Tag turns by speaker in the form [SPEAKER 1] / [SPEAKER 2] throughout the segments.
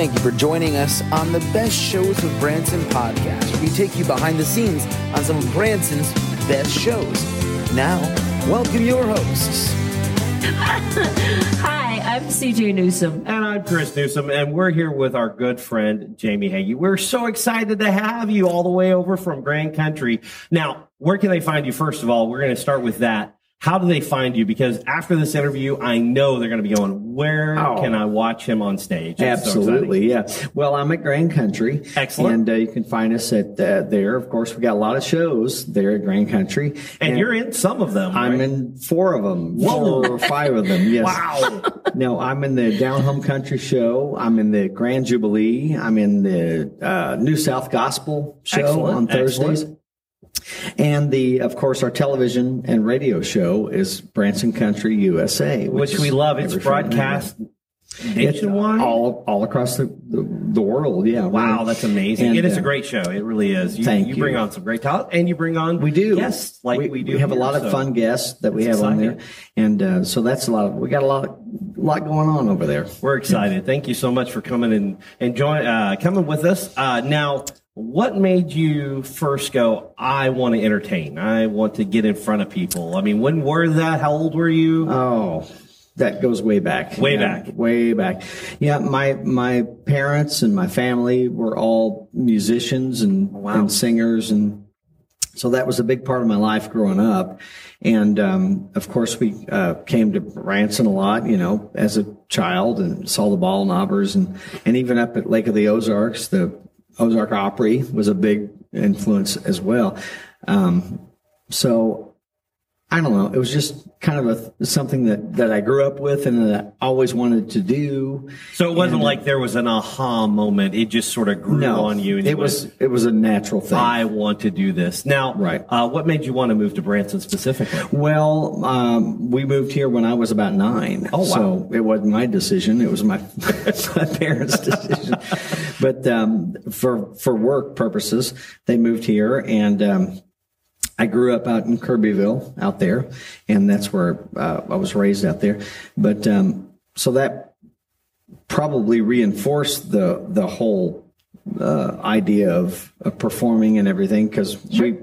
[SPEAKER 1] Thank you for joining us on the Best Shows with Branson podcast, we take you behind the scenes on some of Branson's best shows. Now, welcome your hosts.
[SPEAKER 2] Hi, I'm CJ Newsom.
[SPEAKER 3] And I'm Chris Newsom, and we're here with our good friend Jamie Haage. We're so excited to have you all the way over from Grand Country. Now, where can they find you? First of all, we're going to start with that. How do they find you? Because after this interview, I know they're going to be going, where
[SPEAKER 4] Oh.
[SPEAKER 3] can I watch him on stage? So
[SPEAKER 4] Absolutely, yeah. Well, I'm at Grand Country.
[SPEAKER 3] Excellent.
[SPEAKER 4] And uh, you can find us at uh, there. Of course, we got a lot of shows there at Grand Country.
[SPEAKER 3] And you're in some of them.
[SPEAKER 4] I'm
[SPEAKER 3] right?
[SPEAKER 4] in four of them,
[SPEAKER 3] Whoa.
[SPEAKER 4] four or five of them. Yes.
[SPEAKER 3] Wow.
[SPEAKER 4] No, I'm in the Down Home Country Show. I'm in the Grand Jubilee. I'm in the uh, New South Gospel Show
[SPEAKER 3] Excellent,
[SPEAKER 4] on Thursdays.
[SPEAKER 3] excellent.
[SPEAKER 4] And the, of course, our television and radio show is Branson Country USA,
[SPEAKER 3] which
[SPEAKER 4] is
[SPEAKER 3] we love. It's
[SPEAKER 4] every Friday night.
[SPEAKER 3] broadcast nationwide.
[SPEAKER 4] all all across the, the, the world. Yeah.
[SPEAKER 3] Wow, that's amazing.
[SPEAKER 4] And,
[SPEAKER 3] it is a
[SPEAKER 4] uh,
[SPEAKER 3] great show. It really is. You,
[SPEAKER 4] Thank
[SPEAKER 3] you
[SPEAKER 4] you.
[SPEAKER 3] bring on some great talent and you bring on
[SPEAKER 4] We do.
[SPEAKER 3] guests like we, do.
[SPEAKER 4] We have a
[SPEAKER 3] here,
[SPEAKER 4] lot of
[SPEAKER 3] so
[SPEAKER 4] fun guests that we have on there, and uh, so that's a lot. Of, we got a lot, of, lot going on over there.
[SPEAKER 3] We're excited. Thank you so much for coming and and join uh, coming with us. Uh, now, what made you first go? I want to entertain. I want to get in front of people. I mean, when were that? How old were you?
[SPEAKER 4] Oh, that goes way back.
[SPEAKER 3] Way
[SPEAKER 4] Yeah,
[SPEAKER 3] back.
[SPEAKER 4] Way back. Yeah, my my parents and my family were all musicians and,
[SPEAKER 3] Wow.
[SPEAKER 4] and singers, and so that was a big part of my life growing up. And um, of course, we uh, came to Branson a lot, you know, as a child, and saw the Baldknobbers, and and even up at Lake of the Ozarks, the Ozark Opry was a big influence as well. Um, so I don't know. It was just kind of a something that that I grew up with and that I always wanted to do.
[SPEAKER 3] so it wasn't like there was an aha moment. It just sort of grew
[SPEAKER 4] No,
[SPEAKER 3] on you. And
[SPEAKER 4] it was
[SPEAKER 3] went,
[SPEAKER 4] it was a natural thing.
[SPEAKER 3] I want to do this. Now,
[SPEAKER 4] Right.
[SPEAKER 3] Uh, what made you want to move to Branson specifically?
[SPEAKER 4] well, um, we moved here when I was about nine.
[SPEAKER 3] Oh, wow.
[SPEAKER 4] So it wasn't my decision; it was my my parents' decision. But um, for for work purposes, they moved here, and um, I grew up out in Kirbyville, out there, and that's where uh, I was raised out there. But um, so that probably reinforced the the whole uh, idea of, of performing and everything because we,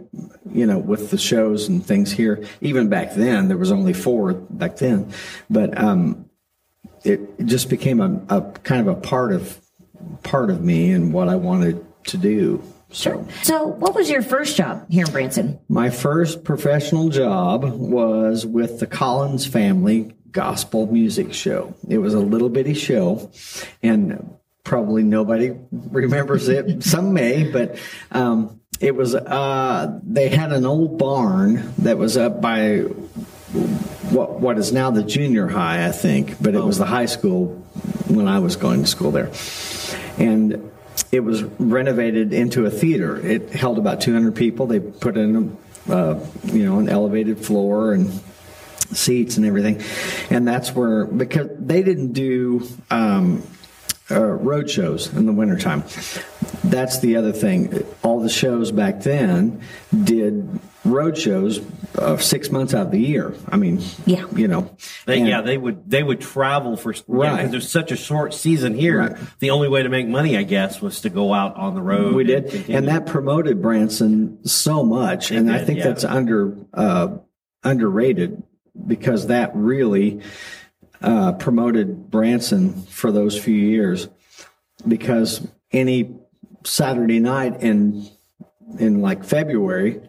[SPEAKER 4] you know, with the shows and things here, even back then there was only four back then, but um, it, it just became a, a kind of a part of part of me and what I wanted to do. So.
[SPEAKER 2] So, what was your first job here in Branson?
[SPEAKER 4] My first professional job was with the Collins Family Gospel Music Show. It was a little bitty show, and probably nobody remembers it. Some may, but um, it was. Uh, they had an old barn that was up by what what is now the junior high, I think, but it was the high school when I was going to school there, and it was renovated into a theater. It held about 200 people. They put in, uh, you know, an elevated floor and seats and everything, and that's where because they didn't do. Um, uh, road shows in the wintertime. That's the other thing. All the shows back then did road shows uh, six months out of the year. I mean,
[SPEAKER 2] Yeah.
[SPEAKER 4] you know,
[SPEAKER 3] They,
[SPEAKER 4] and-
[SPEAKER 3] yeah, they would they would travel for
[SPEAKER 4] Right.
[SPEAKER 3] because there's such a short season here.
[SPEAKER 4] Right.
[SPEAKER 3] The only way to make money, I guess, was to go out on the road.
[SPEAKER 4] we
[SPEAKER 3] and
[SPEAKER 4] did,
[SPEAKER 3] continue.
[SPEAKER 4] and that promoted Branson so much, and I think
[SPEAKER 3] yeah.
[SPEAKER 4] that's under uh, underrated because that really uh, promoted Branson for those few years. Because any Saturday night in in like February,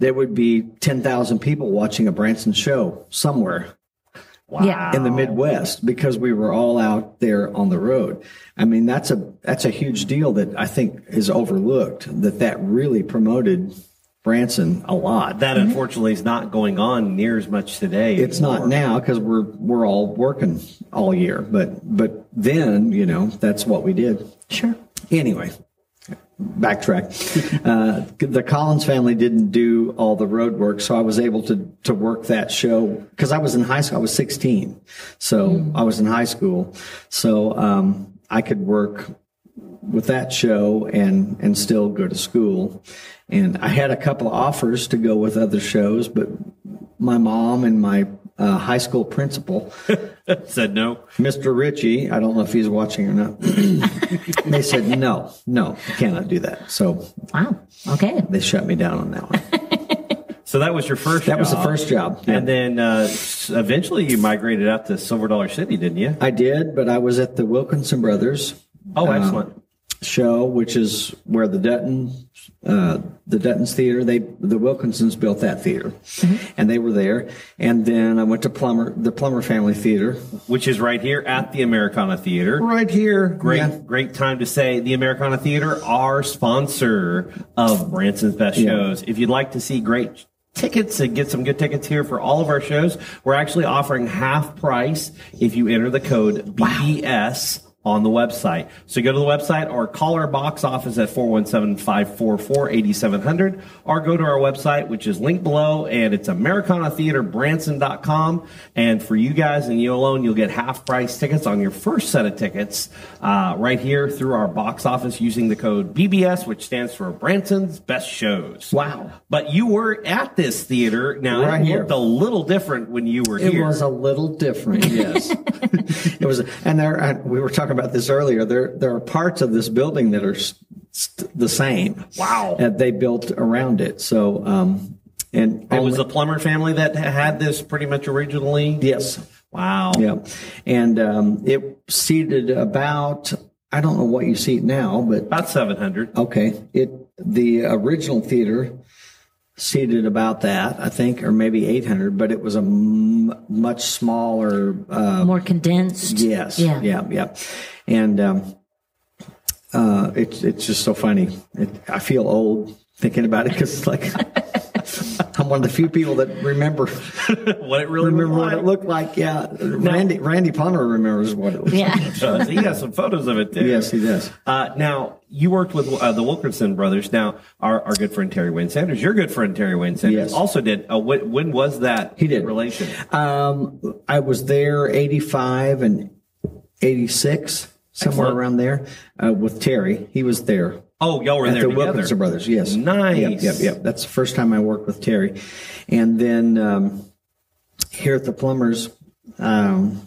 [SPEAKER 4] there would be ten thousand people watching a Branson show somewhere
[SPEAKER 3] wow.
[SPEAKER 2] Yeah.
[SPEAKER 4] in the Midwest because we were all out there on the road. I mean, that's a that's a huge deal that I think is overlooked. That that really promoted Branson a lot.
[SPEAKER 3] That mm-hmm. unfortunately is not going on near as much today.
[SPEAKER 4] it's not now because we're we're all working all year, but but then you know that's what we did.
[SPEAKER 2] Sure.
[SPEAKER 4] Anyway, backtrack. Uh, the Collins family didn't do all the road work, so I was able to to work that show because I was in high school. I was 16, so I was in high school, so um, I could work with that show and and still go to school. And I had a couple of offers to go with other shows, but my mom and my uh, high school principal,
[SPEAKER 3] Said no.
[SPEAKER 4] Mr. Ritchie. I don't know if he's watching or not. they said no, no, you cannot do that. So
[SPEAKER 2] Wow. Okay.
[SPEAKER 4] they shut me down on that one.
[SPEAKER 3] So that was your first.
[SPEAKER 4] That was the first job. Yeah.
[SPEAKER 3] And then uh, eventually you migrated out to Silver Dollar City, didn't you?
[SPEAKER 4] I did, but I was at the Wilkinson Brothers
[SPEAKER 3] Oh, excellent.
[SPEAKER 4] Show, which is where the Dutton, uh, the Dutton's theater, they the Wilkinsons built that theater, and they were there. And then I went to Plummer, the Plummer Family Theater,
[SPEAKER 3] Which is right here at the Americana Theater.
[SPEAKER 4] right here.
[SPEAKER 3] Great,
[SPEAKER 4] Yeah.
[SPEAKER 3] great time to say the Americana Theater, our sponsor of Branson's Best
[SPEAKER 4] Yeah.
[SPEAKER 3] Shows. If you'd like to see great tickets and get some good tickets here for all of our shows, we're actually offering half price if you enter the code BBS on the website. So go to the website or call our box office at 417-544-8700 or go to our website, which is linked below and it's americanatheaterbranson.com. And for you guys and you alone, you'll get half price tickets on your first set of tickets, uh, right here through our box office using the code BBS, which stands for Branson's Best Shows.
[SPEAKER 4] Wow.
[SPEAKER 3] But you were at this theater. Now
[SPEAKER 4] Right
[SPEAKER 3] it
[SPEAKER 4] here.
[SPEAKER 3] looked a little different when you were
[SPEAKER 4] It
[SPEAKER 3] here.
[SPEAKER 4] It was a little different, yes. it was, and there. and We were talking about this earlier. There, there are parts of this building that are st- the same.
[SPEAKER 3] Wow.
[SPEAKER 4] that they built around it. So, um, and
[SPEAKER 3] it was
[SPEAKER 4] only-
[SPEAKER 3] the Plummer family that had this pretty much originally.
[SPEAKER 4] yes,
[SPEAKER 3] Wow.
[SPEAKER 4] yeah, and um, it seated about. I don't know what you seat now, but
[SPEAKER 3] About 700.
[SPEAKER 4] okay, it the original theater seated about that, I think, or maybe 800, but it was a m- much smaller. Uh,
[SPEAKER 2] More condensed.
[SPEAKER 4] Yes.
[SPEAKER 2] Yeah.
[SPEAKER 4] Yeah. Yeah. And um, uh, it's it's just so funny. It, I feel old thinking about it because like I'm one of the few people that remember
[SPEAKER 3] what it really
[SPEAKER 4] remember
[SPEAKER 3] looked
[SPEAKER 4] what it
[SPEAKER 3] like.
[SPEAKER 4] looked like. Yeah. Randy Randy Palmer remembers what it was.
[SPEAKER 2] Yeah.
[SPEAKER 3] does. He has some photos of it too.
[SPEAKER 4] Yes, he does.
[SPEAKER 3] Uh, now you worked with uh, the Wilkinson brothers. Now our, our good friend Terry Wayne Sanders, your good friend Terry Wayne Sanders,
[SPEAKER 4] Yes.
[SPEAKER 3] also did. Uh, when, when was that?
[SPEAKER 4] He did.
[SPEAKER 3] relation.
[SPEAKER 4] Um, I was there 85 and 86, somewhere
[SPEAKER 3] Excellent.
[SPEAKER 4] around there, uh, with Terry. He was there.
[SPEAKER 3] Oh, y'all were
[SPEAKER 4] At
[SPEAKER 3] there
[SPEAKER 4] the
[SPEAKER 3] together.
[SPEAKER 4] Wilkinson Brothers, yes.
[SPEAKER 3] Nice.
[SPEAKER 4] Yep, yep, yep. That's the first time I worked with Terry. And then um, here at the Plummers, um,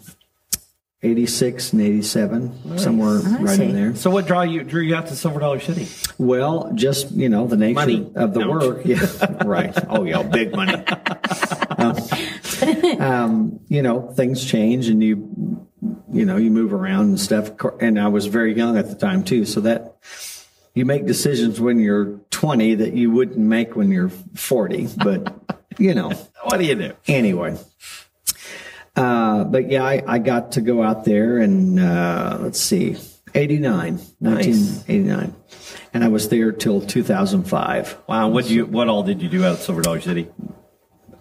[SPEAKER 4] 86 and 87, somewhere right
[SPEAKER 2] see.
[SPEAKER 4] in there.
[SPEAKER 3] So what draw you drew you out to Silver Dollar City?
[SPEAKER 4] Well, just, you know, the nature
[SPEAKER 3] Money.
[SPEAKER 4] of the
[SPEAKER 3] No.
[SPEAKER 4] work. Yeah, right. Oh, y'all big money. um, um, you know, things change and you, you know, you move around and stuff. And I was very young at the time too. So that you make decisions when you're 20 that you wouldn't make when you're 40. But, you know,
[SPEAKER 3] What do you do?
[SPEAKER 4] anyway. Uh, but yeah, I, I got to go out there and, uh, let's see, 89, 1989. And I was there till 2005.
[SPEAKER 3] Wow, what you what all did you do out at Silver Dollar City?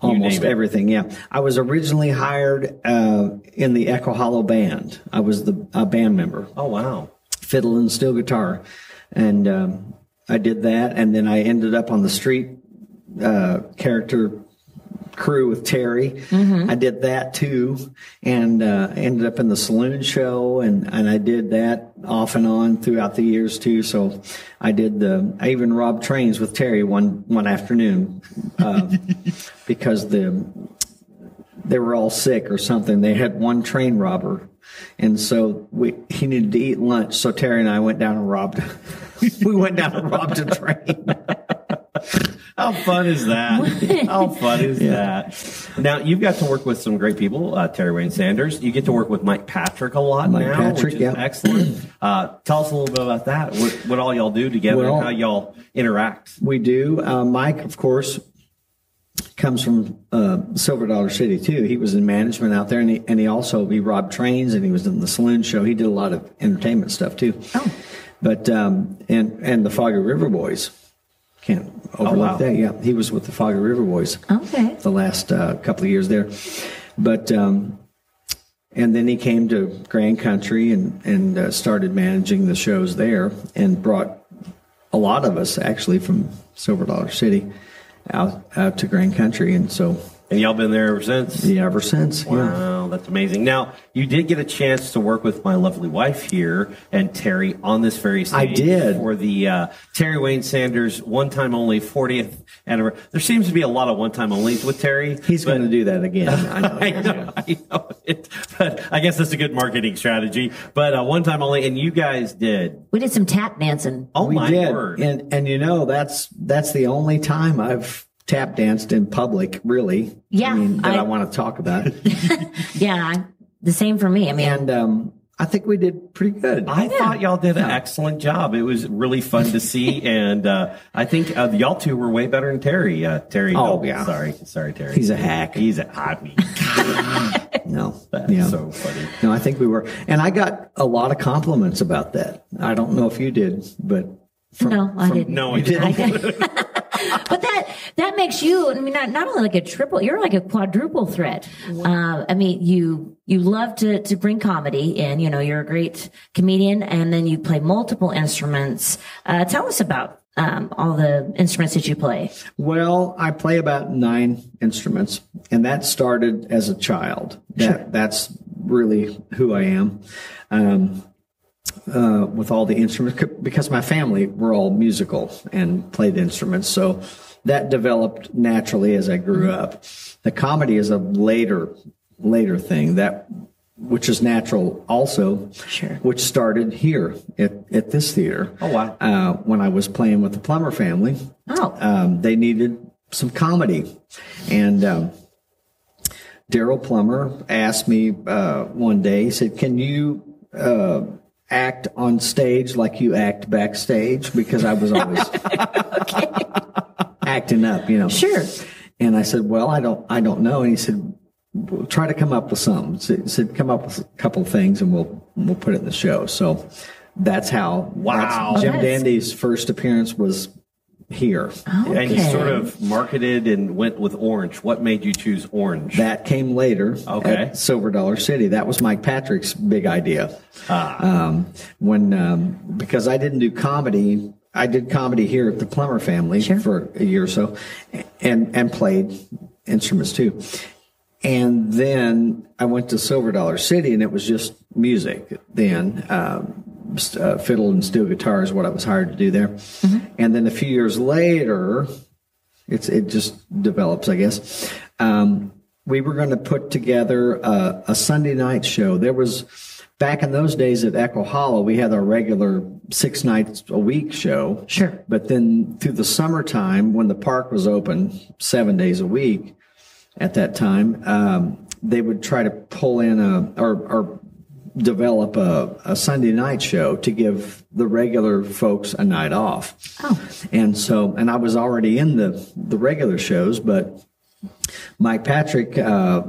[SPEAKER 4] Almost everything, yeah. I was originally hired uh, in the Echo Hollow band. I was the a band member,
[SPEAKER 3] Oh wow.
[SPEAKER 4] fiddle and steel guitar, and um, I did that. And then I ended up on the street uh, character crew with Terry. I did that too, and uh, ended up in the saloon show, and and I did that off and on throughout the years too. So I did the I even robbed trains with Terry one one afternoon uh, because the they were all sick or something. They had one train robber. And so we, he needed to eat lunch. So Terry and I went down and robbed. we went down and robbed a train.
[SPEAKER 3] How fun is that? How fun is that? Now you've got to work with some great people, uh, Terry Wayne Sanders. You get to work with Mike Patrick a lot
[SPEAKER 4] Mike
[SPEAKER 3] now,
[SPEAKER 4] Patrick,
[SPEAKER 3] which is
[SPEAKER 4] yeah.
[SPEAKER 3] excellent. Uh, tell us a little bit about that. What, what all y'all do together
[SPEAKER 4] Well-
[SPEAKER 3] how y'all interact.
[SPEAKER 4] We do. Uh, Mike, of course, comes from uh, Silver Dollar City too. He was in management out there, and he, and he also he robbed trains, and he was in the saloon show. He did a lot of entertainment stuff too.
[SPEAKER 2] Oh.
[SPEAKER 4] But um, and and the Foggy River Boys can't overlook
[SPEAKER 3] wow.
[SPEAKER 4] that. Yeah, he was with the Foggy River Boys.
[SPEAKER 2] Okay.
[SPEAKER 4] the last uh, couple of years there. But um, and then he came to Grand Country and and uh, started managing the shows there, and brought a lot of us actually from Silver Dollar City out out to Grand Country, and so
[SPEAKER 3] And y'all been there ever since?
[SPEAKER 4] yeah, ever since. Yeah.
[SPEAKER 3] Wow, that's amazing. Now, you did get a chance to work with my lovely wife here and Terry on this very stage.
[SPEAKER 4] I did.
[SPEAKER 3] For the uh, Terry Wayne Sanders one time only 40th anniversary. There seems to be a lot of one time onlys with Terry.
[SPEAKER 4] He's going to do that again. I know.
[SPEAKER 3] I know, I know it, but I guess that's a good marketing strategy. But uh, one time only, and you guys did.
[SPEAKER 2] We did some tap dancing.
[SPEAKER 3] Oh
[SPEAKER 4] we
[SPEAKER 3] my
[SPEAKER 4] did,
[SPEAKER 3] word!
[SPEAKER 4] and and you know that's that's the only time I've tap danced in public, really.
[SPEAKER 2] Yeah,
[SPEAKER 4] I mean, that I,
[SPEAKER 2] I-
[SPEAKER 4] want to talk about,
[SPEAKER 2] Yeah, the same for me. I mean,
[SPEAKER 4] and um, I think we did pretty good.
[SPEAKER 3] I thought y'all did an excellent job. It was really fun to see, and uh, I think uh, y'all two were way better than Terry. Uh, Terry,
[SPEAKER 4] Oh,
[SPEAKER 3] no,
[SPEAKER 4] yeah.
[SPEAKER 3] sorry, sorry, Terry.
[SPEAKER 4] He's a hack.
[SPEAKER 3] He's a. I mean,
[SPEAKER 4] no,
[SPEAKER 3] that's
[SPEAKER 4] yeah.
[SPEAKER 3] so funny.
[SPEAKER 4] No, I think we were, and I got a lot of compliments about that. I don't know if you did, but from,
[SPEAKER 2] no, I didn't.
[SPEAKER 3] No, I
[SPEAKER 4] didn't?
[SPEAKER 3] didn't.
[SPEAKER 2] But that that makes you i mean not, not only like a triple you're like a quadruple threat. Uh, i mean you you love to to bring comedy in you know you're a great comedian and then you play multiple instruments. Uh, tell us about um, all the instruments that you play.
[SPEAKER 4] Well, I play about nine instruments, and that started as a child. That that's really who I am. Um, uh, with all the instruments, because my family were all musical and played instruments, so that developed naturally as I grew up. The comedy is a later later thing that which is natural also
[SPEAKER 2] Sure.
[SPEAKER 4] which started here at, at this theater
[SPEAKER 3] Oh, wow.
[SPEAKER 4] uh, when i was playing with the plummer family
[SPEAKER 2] oh
[SPEAKER 4] um, they needed some comedy. And um, Daryl Plummer asked me uh, one day, he said, Can you uh, act on stage like you act backstage? Because I was always acting up, you know.
[SPEAKER 2] Sure.
[SPEAKER 4] And I said, Well, I don't, I don't know. And he said, well, Try to come up with something. So He said, Come up with a couple of things and we'll, we'll put it in the show. So that's how
[SPEAKER 3] Wow.
[SPEAKER 4] that's- Jim
[SPEAKER 2] Oh, that's-
[SPEAKER 4] Dandy's first appearance was here.
[SPEAKER 3] And you sort of marketed and went with orange. What made you choose orange?
[SPEAKER 4] That came later
[SPEAKER 3] Okay.
[SPEAKER 4] at Silver Dollar City. That was Mike Patrick's big idea. Um, when um, because I didn't do comedy, I did comedy here at the Plummer family
[SPEAKER 2] Sure.
[SPEAKER 4] for a year or so, and and played instruments too. And then I went to Silver Dollar City, and it was just music. Then um, st- uh, fiddle and steel guitar is what I was hired to do there. And then a few years later, it's it just develops, I guess. Um, we were going to put together a, a Sunday night show. There was back in those days at Echo Hollow, we had our regular six nights a week show.
[SPEAKER 2] Sure.
[SPEAKER 4] But then through the summertime, when the park was open seven days a week, at that time, um, they would try to pull in a or, or develop a, a Sunday night show to give the regular folks a night off.
[SPEAKER 2] Oh.
[SPEAKER 4] And so, and I was already in the the regular shows, but Mike Patrick uh,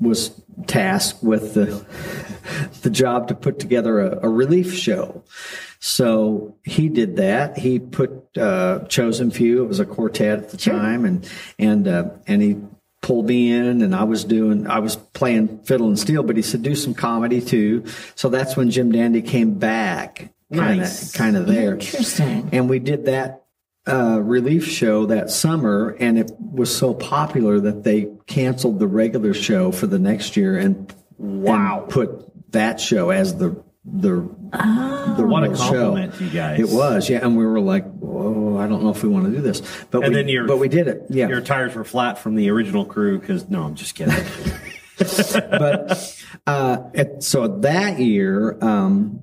[SPEAKER 4] was tasked with the the job to put together a, a relief show. So he did that. He put uh, Chosen Few. It was a quartet at the time, and and uh, and he pulled me in, and I was doing I was playing fiddle and steel. But he said do some comedy too. So that's when Jim Dandy came back, kind of
[SPEAKER 3] Nice.
[SPEAKER 4] kind of there.
[SPEAKER 2] Interesting.
[SPEAKER 4] And we did that uh, relief show that summer, and it was so popular that they canceled the regular show for the next year and wow, put that show as the the the
[SPEAKER 3] What a compliment
[SPEAKER 4] show.
[SPEAKER 3] to you guys.
[SPEAKER 4] It was, yeah, and we were like, "Whoa, I don't know if we want to do this," but
[SPEAKER 3] And
[SPEAKER 4] we,
[SPEAKER 3] then your-
[SPEAKER 4] but we did it, yeah.
[SPEAKER 3] Your tires were flat from the original crew because no, I'm just kidding.
[SPEAKER 4] but uh, at, so that year, um,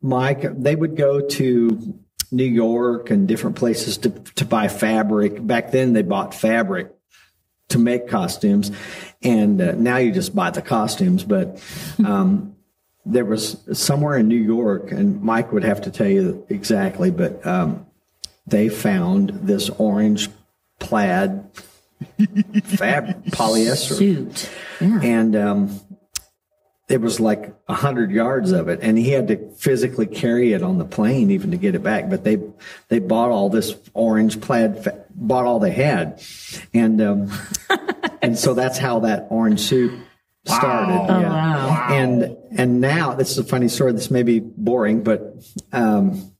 [SPEAKER 4] Mike, they would go to New York and different places to to buy fabric. Back then, they bought fabric to make costumes, and uh, now you just buy the costumes. But um, there was somewhere in New York, and Mike would have to tell you exactly, but um, they found this orange plaid fab polyester
[SPEAKER 2] Suit. Yeah.
[SPEAKER 4] and um, it was like a hundred yards of it, and he had to physically carry it on the plane even to get it back. But they they bought all this orange plaid, fa- bought all they had, and um, and so that's how that orange suit started.
[SPEAKER 2] Oh,
[SPEAKER 4] yeah.
[SPEAKER 2] wow.
[SPEAKER 4] And and now this is a funny story. This may be boring, but um,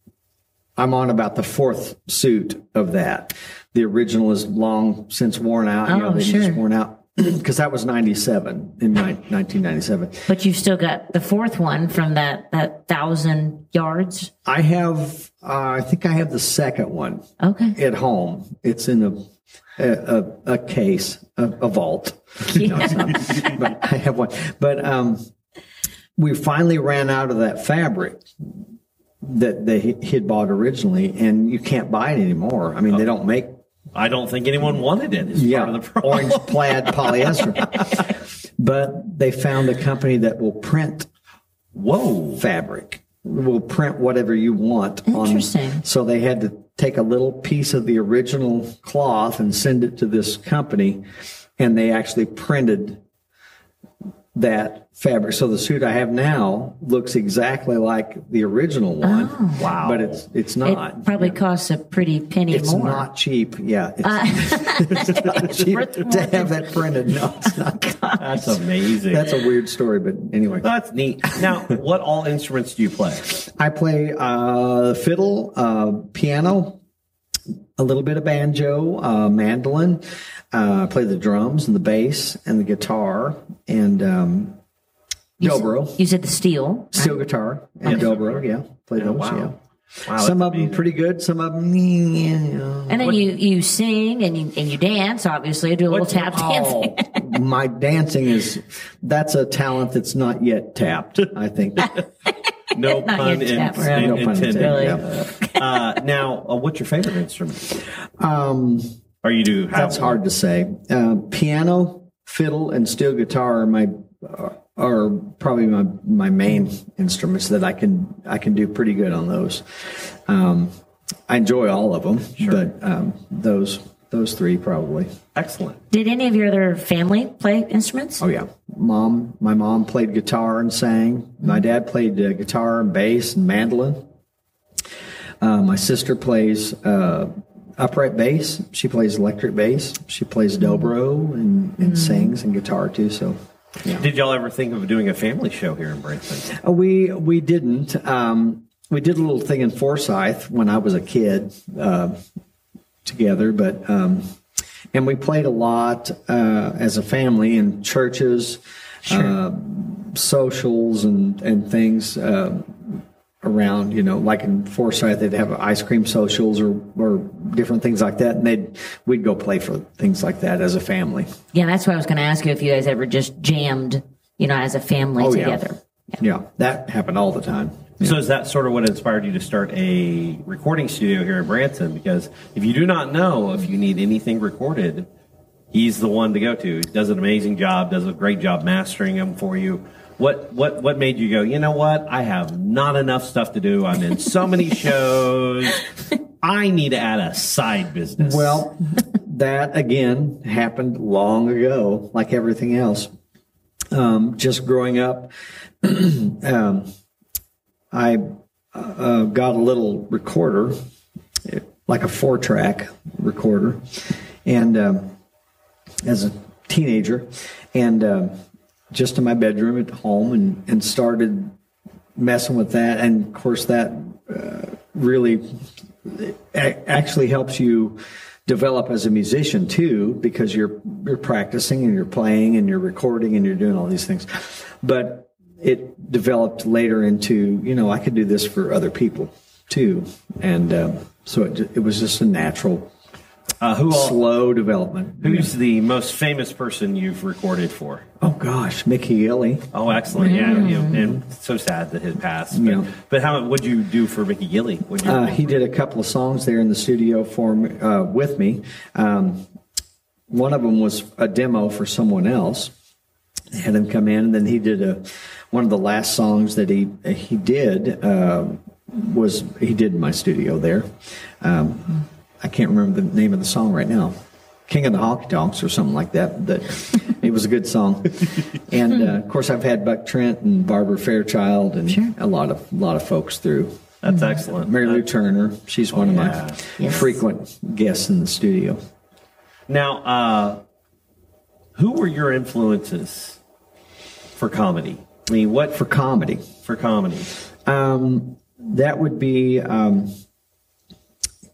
[SPEAKER 4] I'm on about the fourth suit of that. The original is long since worn out. you know,
[SPEAKER 2] Oh,
[SPEAKER 4] they
[SPEAKER 2] sure.
[SPEAKER 4] just worn out. because that was 97 in ni- 1997.
[SPEAKER 2] But you've still got the fourth one from that that thousand yards.
[SPEAKER 4] I have, uh, I think I have the second one
[SPEAKER 2] Okay.
[SPEAKER 4] at home. It's in a a, a, a case, a, a vault. No, not. but I have one. But um, we finally ran out of that fabric that they had bought originally, and you can't buy it anymore. I mean, they don't make
[SPEAKER 3] I don't think anyone wanted it. Is
[SPEAKER 4] yeah
[SPEAKER 3] part of the problem.
[SPEAKER 4] orange plaid polyester. but they found a company that will print
[SPEAKER 3] Whoa.
[SPEAKER 4] fabric will print whatever you want
[SPEAKER 2] Interesting.
[SPEAKER 4] on so they had to take a little piece of the original cloth and send it to this company and they actually printed that fabric so the suit i have now looks exactly like the original one
[SPEAKER 3] Wow.
[SPEAKER 4] but it's it's not.
[SPEAKER 2] It
[SPEAKER 4] not
[SPEAKER 2] probably costs a pretty penny
[SPEAKER 4] it's
[SPEAKER 2] more.
[SPEAKER 4] not cheap yeah it's, it's not cheap
[SPEAKER 2] Worth
[SPEAKER 4] to have that printed no it's not
[SPEAKER 3] That's amazing.
[SPEAKER 4] that's a weird story but anyway
[SPEAKER 3] That's neat. Now, what all instruments do you play?
[SPEAKER 4] I play uh, fiddle, uh, piano, a little bit of banjo, uh, mandolin. Uh, I play the drums and the bass and the guitar and um,
[SPEAKER 2] You s-
[SPEAKER 4] dobro,
[SPEAKER 2] You said the steel.
[SPEAKER 4] steel guitar and dobro. Yeah, play those.
[SPEAKER 3] wow.
[SPEAKER 4] Yeah,
[SPEAKER 3] Wow,
[SPEAKER 4] some
[SPEAKER 3] that's
[SPEAKER 4] of them pretty good. Some of them, you know.
[SPEAKER 2] And then you you sing and you and you dance. Obviously, I do a little
[SPEAKER 3] What's-
[SPEAKER 2] tap dancing.
[SPEAKER 4] Oh, my dancing is that's a talent that's not yet tapped. I think.
[SPEAKER 3] No pun
[SPEAKER 2] yet
[SPEAKER 3] in, in-
[SPEAKER 4] No
[SPEAKER 3] intended.
[SPEAKER 4] intended, yeah.
[SPEAKER 3] Uh, now, uh, what's your favorite instrument?
[SPEAKER 4] Um,
[SPEAKER 3] Or you do have
[SPEAKER 4] That's
[SPEAKER 3] one?
[SPEAKER 4] hard to say. Uh, piano, fiddle, and steel guitar are my are probably my my main instruments that I can I can do pretty good on those. Um, I enjoy all of them, but um, those those three probably.
[SPEAKER 3] Excellent.
[SPEAKER 2] Did any of your other family play instruments?
[SPEAKER 4] Oh yeah, mom. My mom played guitar and sang. My dad played uh, guitar and bass and mandolin. Uh, my sister plays uh, upright bass. She plays electric bass. She plays dobro and, and sings and guitar too. So
[SPEAKER 3] Did y'all ever think of doing a family show here in Branson?
[SPEAKER 4] Uh, we we didn't. Um, we did a little thing in Forsyth when I was a kid uh, together, but um, and we played a lot uh, as a family in churches, uh, socials, and and things. Uh, around, you know, like in Forsyth, they'd have ice cream socials or, or different things like that, and they'd we'd go play for things like that as a family.
[SPEAKER 2] Yeah, that's why I was going to ask you if you guys ever just jammed, you know, as a family
[SPEAKER 4] Oh, yeah.
[SPEAKER 2] Together.
[SPEAKER 4] Yeah, that happened all the time.
[SPEAKER 3] So is that sort of what inspired you to start a recording studio here in Branson? Because if you do not know, if you need anything recorded, he's the one to go to. He does an amazing job, does a great job mastering them for you. What what what made you go? You know what? I have not enough stuff to do. I'm in so many shows. I need to add a side business.
[SPEAKER 4] Well, that again happened long ago, like everything else. Um, just growing up, um, I uh, got a little recorder, like a four track recorder, and um, as a teenager, and um just in my bedroom at home, and, and started messing with that. And of course, that uh, really actually helps you develop as a musician too because you're you're practicing and you're playing and you're recording and you're doing all these things but it developed later into you know I could do this for other people too and um, so it, it was just a natural
[SPEAKER 3] uh, who all,
[SPEAKER 4] slow development
[SPEAKER 3] who's the most famous person you've recorded for?
[SPEAKER 4] oh gosh Mickey Gilley
[SPEAKER 3] Oh, excellent! Yeah, you know, and so sad that it passed. But,
[SPEAKER 4] Yeah.
[SPEAKER 3] but how would you do for Mickey Gilley? You
[SPEAKER 4] Uh, he did a couple of songs there in the studio for me, uh, with me. Um, one of them was a demo for someone else. They had him come in, and then he did a one of the last songs that he he did uh, was he did in my studio there. Um, I can't remember the name of the song right now. King of the Honky Tonks or something like that. That it was a good song, and uh, of course I've had Buck Trent and Barbara Fairchild and a lot of a lot of folks through.
[SPEAKER 3] That's excellent.
[SPEAKER 4] Mary Lou Turner. She's one of
[SPEAKER 3] yeah.
[SPEAKER 4] my
[SPEAKER 2] Yes.
[SPEAKER 4] frequent guests in the studio.
[SPEAKER 3] Now, uh, who were your influences for comedy? I mean, what
[SPEAKER 4] For comedy,
[SPEAKER 3] for comedy?
[SPEAKER 4] um, that would be um,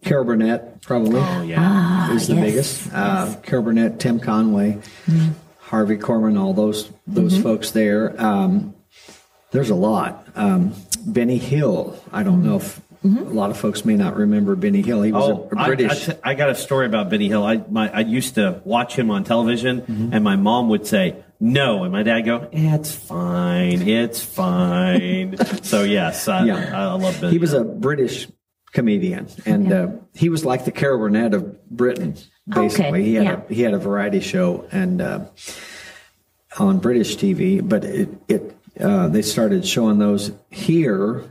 [SPEAKER 4] Carol Burnett, probably.
[SPEAKER 3] Oh yeah,
[SPEAKER 4] is the
[SPEAKER 2] yes,
[SPEAKER 4] biggest. Uh, Carol Burnett, Tim Conway, Harvey Korman, all those those folks there. Um, there's a lot. Um, Benny Hill. I don't know if a lot of folks may not remember Benny Hill. He was
[SPEAKER 3] Oh,
[SPEAKER 4] a, a
[SPEAKER 3] I-
[SPEAKER 4] British.
[SPEAKER 3] I, t- I got a story about Benny Hill. I my I used to watch him on television,
[SPEAKER 4] Mm-hmm.
[SPEAKER 3] and my mom would say no, and my dad go, "It's fine, it's fine." so yes, I,
[SPEAKER 4] Yeah.
[SPEAKER 3] I, I love Benny.
[SPEAKER 4] he was a British comedian, and uh, he was like the Carol Burnett of Britain. Basically,
[SPEAKER 2] Okay,
[SPEAKER 4] he had
[SPEAKER 2] yeah.
[SPEAKER 4] a, he had a variety show and uh, on British TV, but it it uh, they started showing those here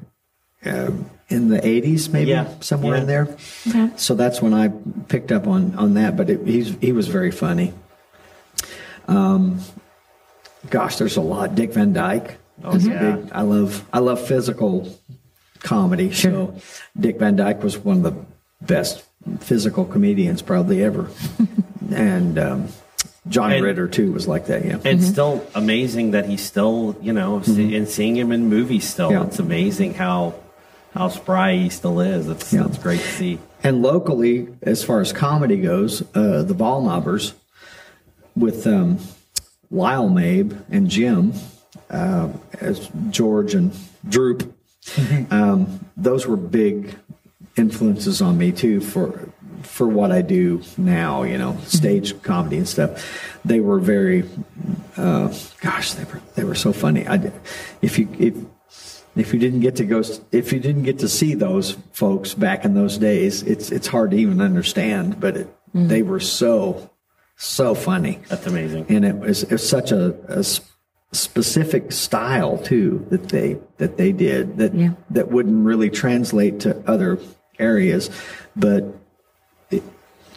[SPEAKER 4] uh, in the '80s, maybe
[SPEAKER 3] Yeah,
[SPEAKER 4] somewhere in
[SPEAKER 3] yeah.
[SPEAKER 4] there. So that's when I picked up on on that. But it, he's he was very funny. Um, gosh, there's a lot. Dick Van Dyke.
[SPEAKER 3] Oh, yeah.
[SPEAKER 4] big- I love I love physical comedy. So Dick Van Dyke was one of the best physical comedians probably ever, and um, John
[SPEAKER 3] And-
[SPEAKER 4] Ritter too was like that. Yeah.
[SPEAKER 3] and still amazing that he's still, you know, see, and seeing him in movies still.
[SPEAKER 4] Mm-hmm. Yeah.
[SPEAKER 3] It's amazing how how spry he still is. It's
[SPEAKER 4] Yeah.
[SPEAKER 3] it's great to see.
[SPEAKER 4] And locally, as far as comedy goes, uh, the Baldknobbers with um, Lyle Mabe and Jim uh, as George and Droop, um, those were big influences on me too for for what I do now. You know, stage comedy and stuff. They were very, uh, gosh, they were they were so funny. I, if you if if you didn't get to go if you didn't get to see those folks back in those days it's it's hard to even understand but it, they were so so funny
[SPEAKER 3] That's amazing.
[SPEAKER 4] and it was, it was such a specific style too that they that they did that
[SPEAKER 2] Yeah.
[SPEAKER 4] that wouldn't really translate to other areas but it,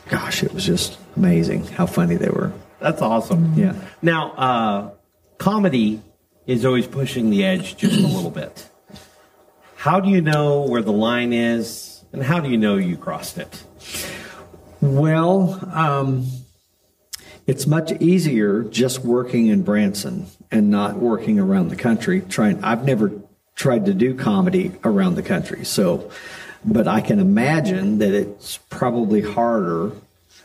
[SPEAKER 4] gosh it was just amazing how funny they were
[SPEAKER 3] That's awesome.
[SPEAKER 4] yeah
[SPEAKER 3] Now, uh, comedy is always pushing the edge just a little bit. How do you know where the line is, and how do you know you crossed it?
[SPEAKER 4] Well, um, it's much easier just working in Branson and not working around the country. Trying, I've never tried to do comedy around the country, so, but I can imagine that it's probably harder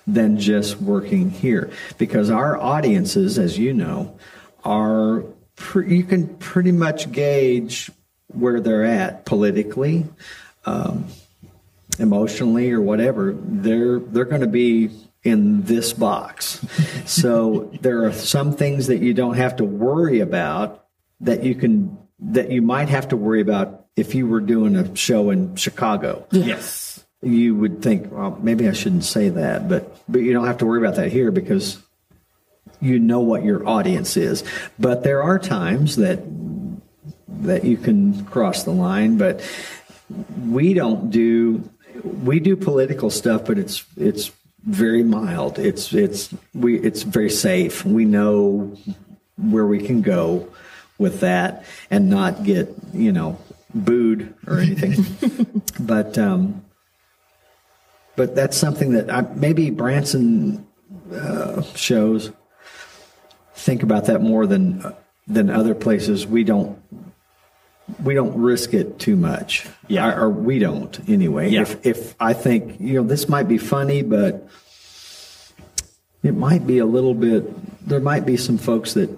[SPEAKER 4] than just working here because our audiences, as you know, are pre- you can pretty much gauge where they're at politically um, emotionally or whatever, they're they're going to be in this box. so there are some things that you don't have to worry about that you can that you might have to worry about if you were doing a show in Chicago.
[SPEAKER 3] Yes.
[SPEAKER 4] You would think, well, maybe I shouldn't say that, but but you don't have to worry about that here because you know what your audience is. But there are times that that you can cross the line, but we don't do we do political stuff, but it's it's very mild. It's it's we it's very safe. We know where we can go with that and not get you know booed or anything. but um, but that's something that I, maybe Branson uh, shows think about that more than than other places. We don't we don't risk it too much.
[SPEAKER 3] Yeah.
[SPEAKER 4] or, or we don't anyway.
[SPEAKER 3] Yeah.
[SPEAKER 4] If if I think you know this might be funny, but it might be a little bit. There might be some folks that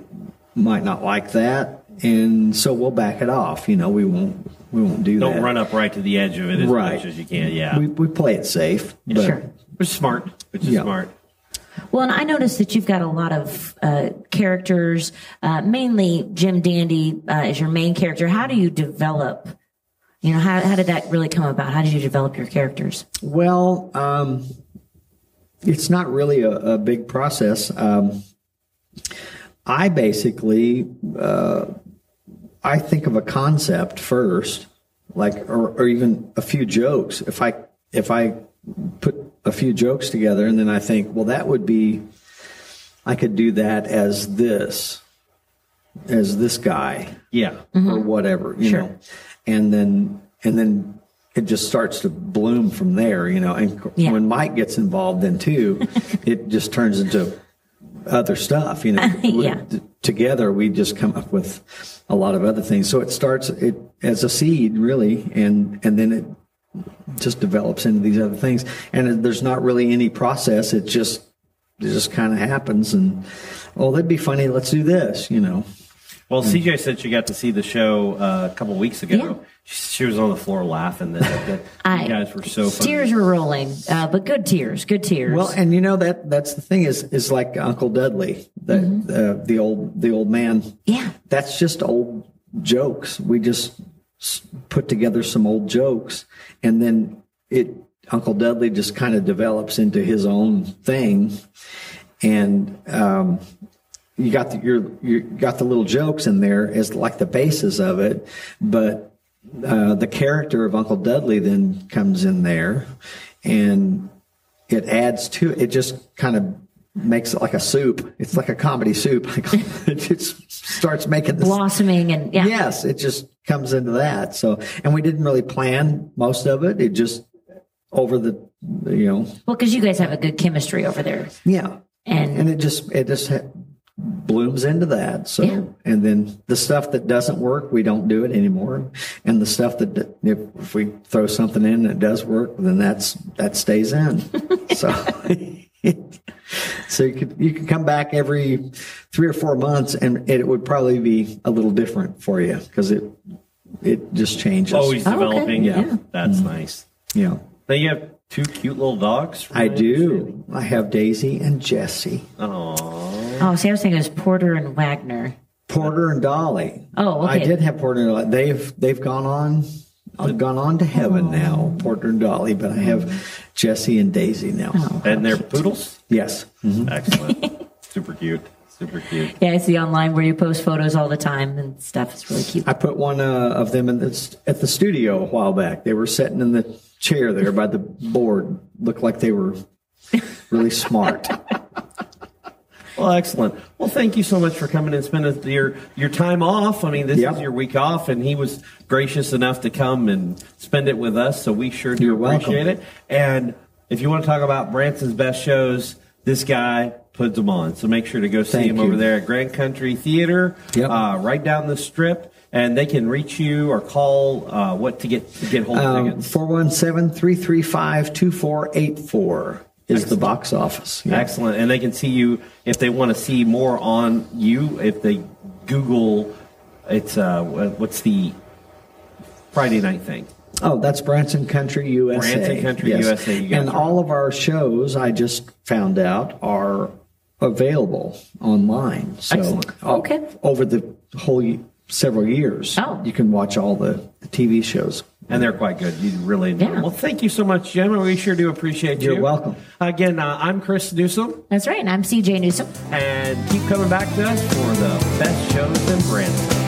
[SPEAKER 4] might not like that, and so we'll back it off. You know, we won't we won't do that.
[SPEAKER 3] Don't run up right to the edge of it as
[SPEAKER 4] Right.
[SPEAKER 3] much as you can. Yeah.
[SPEAKER 4] We we play it safe. But
[SPEAKER 2] Sure.
[SPEAKER 3] which is smart. Which is
[SPEAKER 4] Yeah.
[SPEAKER 3] smart.
[SPEAKER 2] Well, and I noticed that you've got a lot of uh, characters, uh, mainly Jim Dandy uh, is your main character. How do you develop? You know, how, how did that really come about? How did you develop your characters?
[SPEAKER 4] Well, um, it's not really a, a big process. Um, I basically uh, I think of a concept first, like or, or even a few jokes. If I if I put a few jokes together and then I think, well, that would be I could do that as this, as this guy
[SPEAKER 3] Yeah.
[SPEAKER 4] or mm-hmm. whatever, you
[SPEAKER 2] Sure.
[SPEAKER 4] know, and then and then it just starts to bloom from there, you know. And
[SPEAKER 2] Yeah.
[SPEAKER 4] when Mike gets involved, then too, it just turns into other stuff, you know. We-
[SPEAKER 2] Yeah.
[SPEAKER 4] t- together, we just come up with a lot of other things. So it starts it as a seed, really, and and then it just develops into these other things. And there's not really any process. It just it just kind of happens. And oh, that'd be funny. Let's do this. You know.
[SPEAKER 3] Well, CJ said she got to see the show uh, a couple weeks ago.
[SPEAKER 2] Yeah.
[SPEAKER 3] She, she was on the floor laughing. That, that
[SPEAKER 2] I-
[SPEAKER 3] you guys were so funny.
[SPEAKER 2] Tears were rolling, uh, but good tears, good tears.
[SPEAKER 4] Well, and you know that that's the thing is is like Uncle Dudley, the uh, the old the old man.
[SPEAKER 2] yeah.
[SPEAKER 4] That's just old jokes. We just s- put together some old jokes, and then it Uncle Dudley just kind of develops into his own thing, and um, you got the you got the little jokes in there as like the basis of it, but uh, the character of Uncle Dudley then comes in there, and it adds to it. Just kind of makes it like a soup. It's like a comedy soup. it just starts making this.
[SPEAKER 2] Blossoming and yeah.
[SPEAKER 4] Yes, it just comes into that. So, and we didn't really plan most of it. It just over the, you know,
[SPEAKER 2] Well, because you guys have a good chemistry over there.
[SPEAKER 4] yeah,
[SPEAKER 2] And,
[SPEAKER 4] and it just it just ha- blooms into that. So,
[SPEAKER 2] Yeah.
[SPEAKER 4] and then the stuff that doesn't work, we don't do it anymore. And the stuff that d- if, if we throw something in that does work, then that's that stays in. so. So you could you could come back every three or four months, and it would probably be a little different for you because it it just changes.
[SPEAKER 3] Always
[SPEAKER 2] Oh, okay.
[SPEAKER 3] developing.
[SPEAKER 4] Yeah. Mm-hmm.
[SPEAKER 3] That's nice.
[SPEAKER 4] yeah.
[SPEAKER 3] Now you have two cute little dogs. from
[SPEAKER 4] I do. I have Daisy and Jessie,
[SPEAKER 3] understanding.
[SPEAKER 2] oh, see, I was thinking it was Porter and Wagner.
[SPEAKER 4] Porter and Dolly.
[SPEAKER 2] Oh, okay.
[SPEAKER 4] I did have Porter and Dolly. They've they've gone on. I've gone on to heaven now, Porter and Dolly, but I have Jessie and Daisy now.
[SPEAKER 2] Oh.
[SPEAKER 3] And they're poodles?
[SPEAKER 4] Yes. Mhm.
[SPEAKER 3] Excellent. Super cute. Super cute.
[SPEAKER 2] Yeah, I see online where you post photos all the time and stuff. It's really cute.
[SPEAKER 4] I put one uh, of them in the, at the studio a while back. They were sitting in the chair there by the board. Looked like they were really smart.
[SPEAKER 3] Well, excellent. Well, thank you so much for coming and spending your your time off. I mean, this
[SPEAKER 4] Yep.
[SPEAKER 3] is your week off, and he was gracious enough to come and spend it with us. So we sure do
[SPEAKER 4] You're welcome.
[SPEAKER 3] appreciate it. And if you want to talk about Branson's best shows, this guy puts them on. So make sure to go see
[SPEAKER 4] Thank
[SPEAKER 3] him
[SPEAKER 4] you.
[SPEAKER 3] over there at Grand Country Theater,
[SPEAKER 4] Yep.
[SPEAKER 3] uh, right down the strip. And they can reach you or call uh, what to get to get hold of
[SPEAKER 4] Um,
[SPEAKER 3] tickets.
[SPEAKER 4] 417 335 2484 is the box office. Yeah.
[SPEAKER 3] Excellent. And they can see you if they want to see more on you. If they Google, it's uh, what's the Friday night thing?
[SPEAKER 4] Oh, that's Branson Country USA.
[SPEAKER 3] Branson Country USA, you
[SPEAKER 4] and
[SPEAKER 3] are-
[SPEAKER 4] all of our shows, I just found out, are available online. So
[SPEAKER 3] Excellent.
[SPEAKER 4] uh,
[SPEAKER 2] Okay.
[SPEAKER 4] over the whole several years,
[SPEAKER 2] Oh.
[SPEAKER 4] you can watch all the, the TV shows.
[SPEAKER 3] And they're quite good. You really enjoy
[SPEAKER 2] Yeah.
[SPEAKER 3] Well, thank you so much, Jim. We sure do appreciate you.
[SPEAKER 4] You're welcome.
[SPEAKER 3] Again, uh, I'm Chris Newsom,
[SPEAKER 2] That's right. And I'm CJ Newsom.
[SPEAKER 3] and keep coming back to us for the best shows in Branson.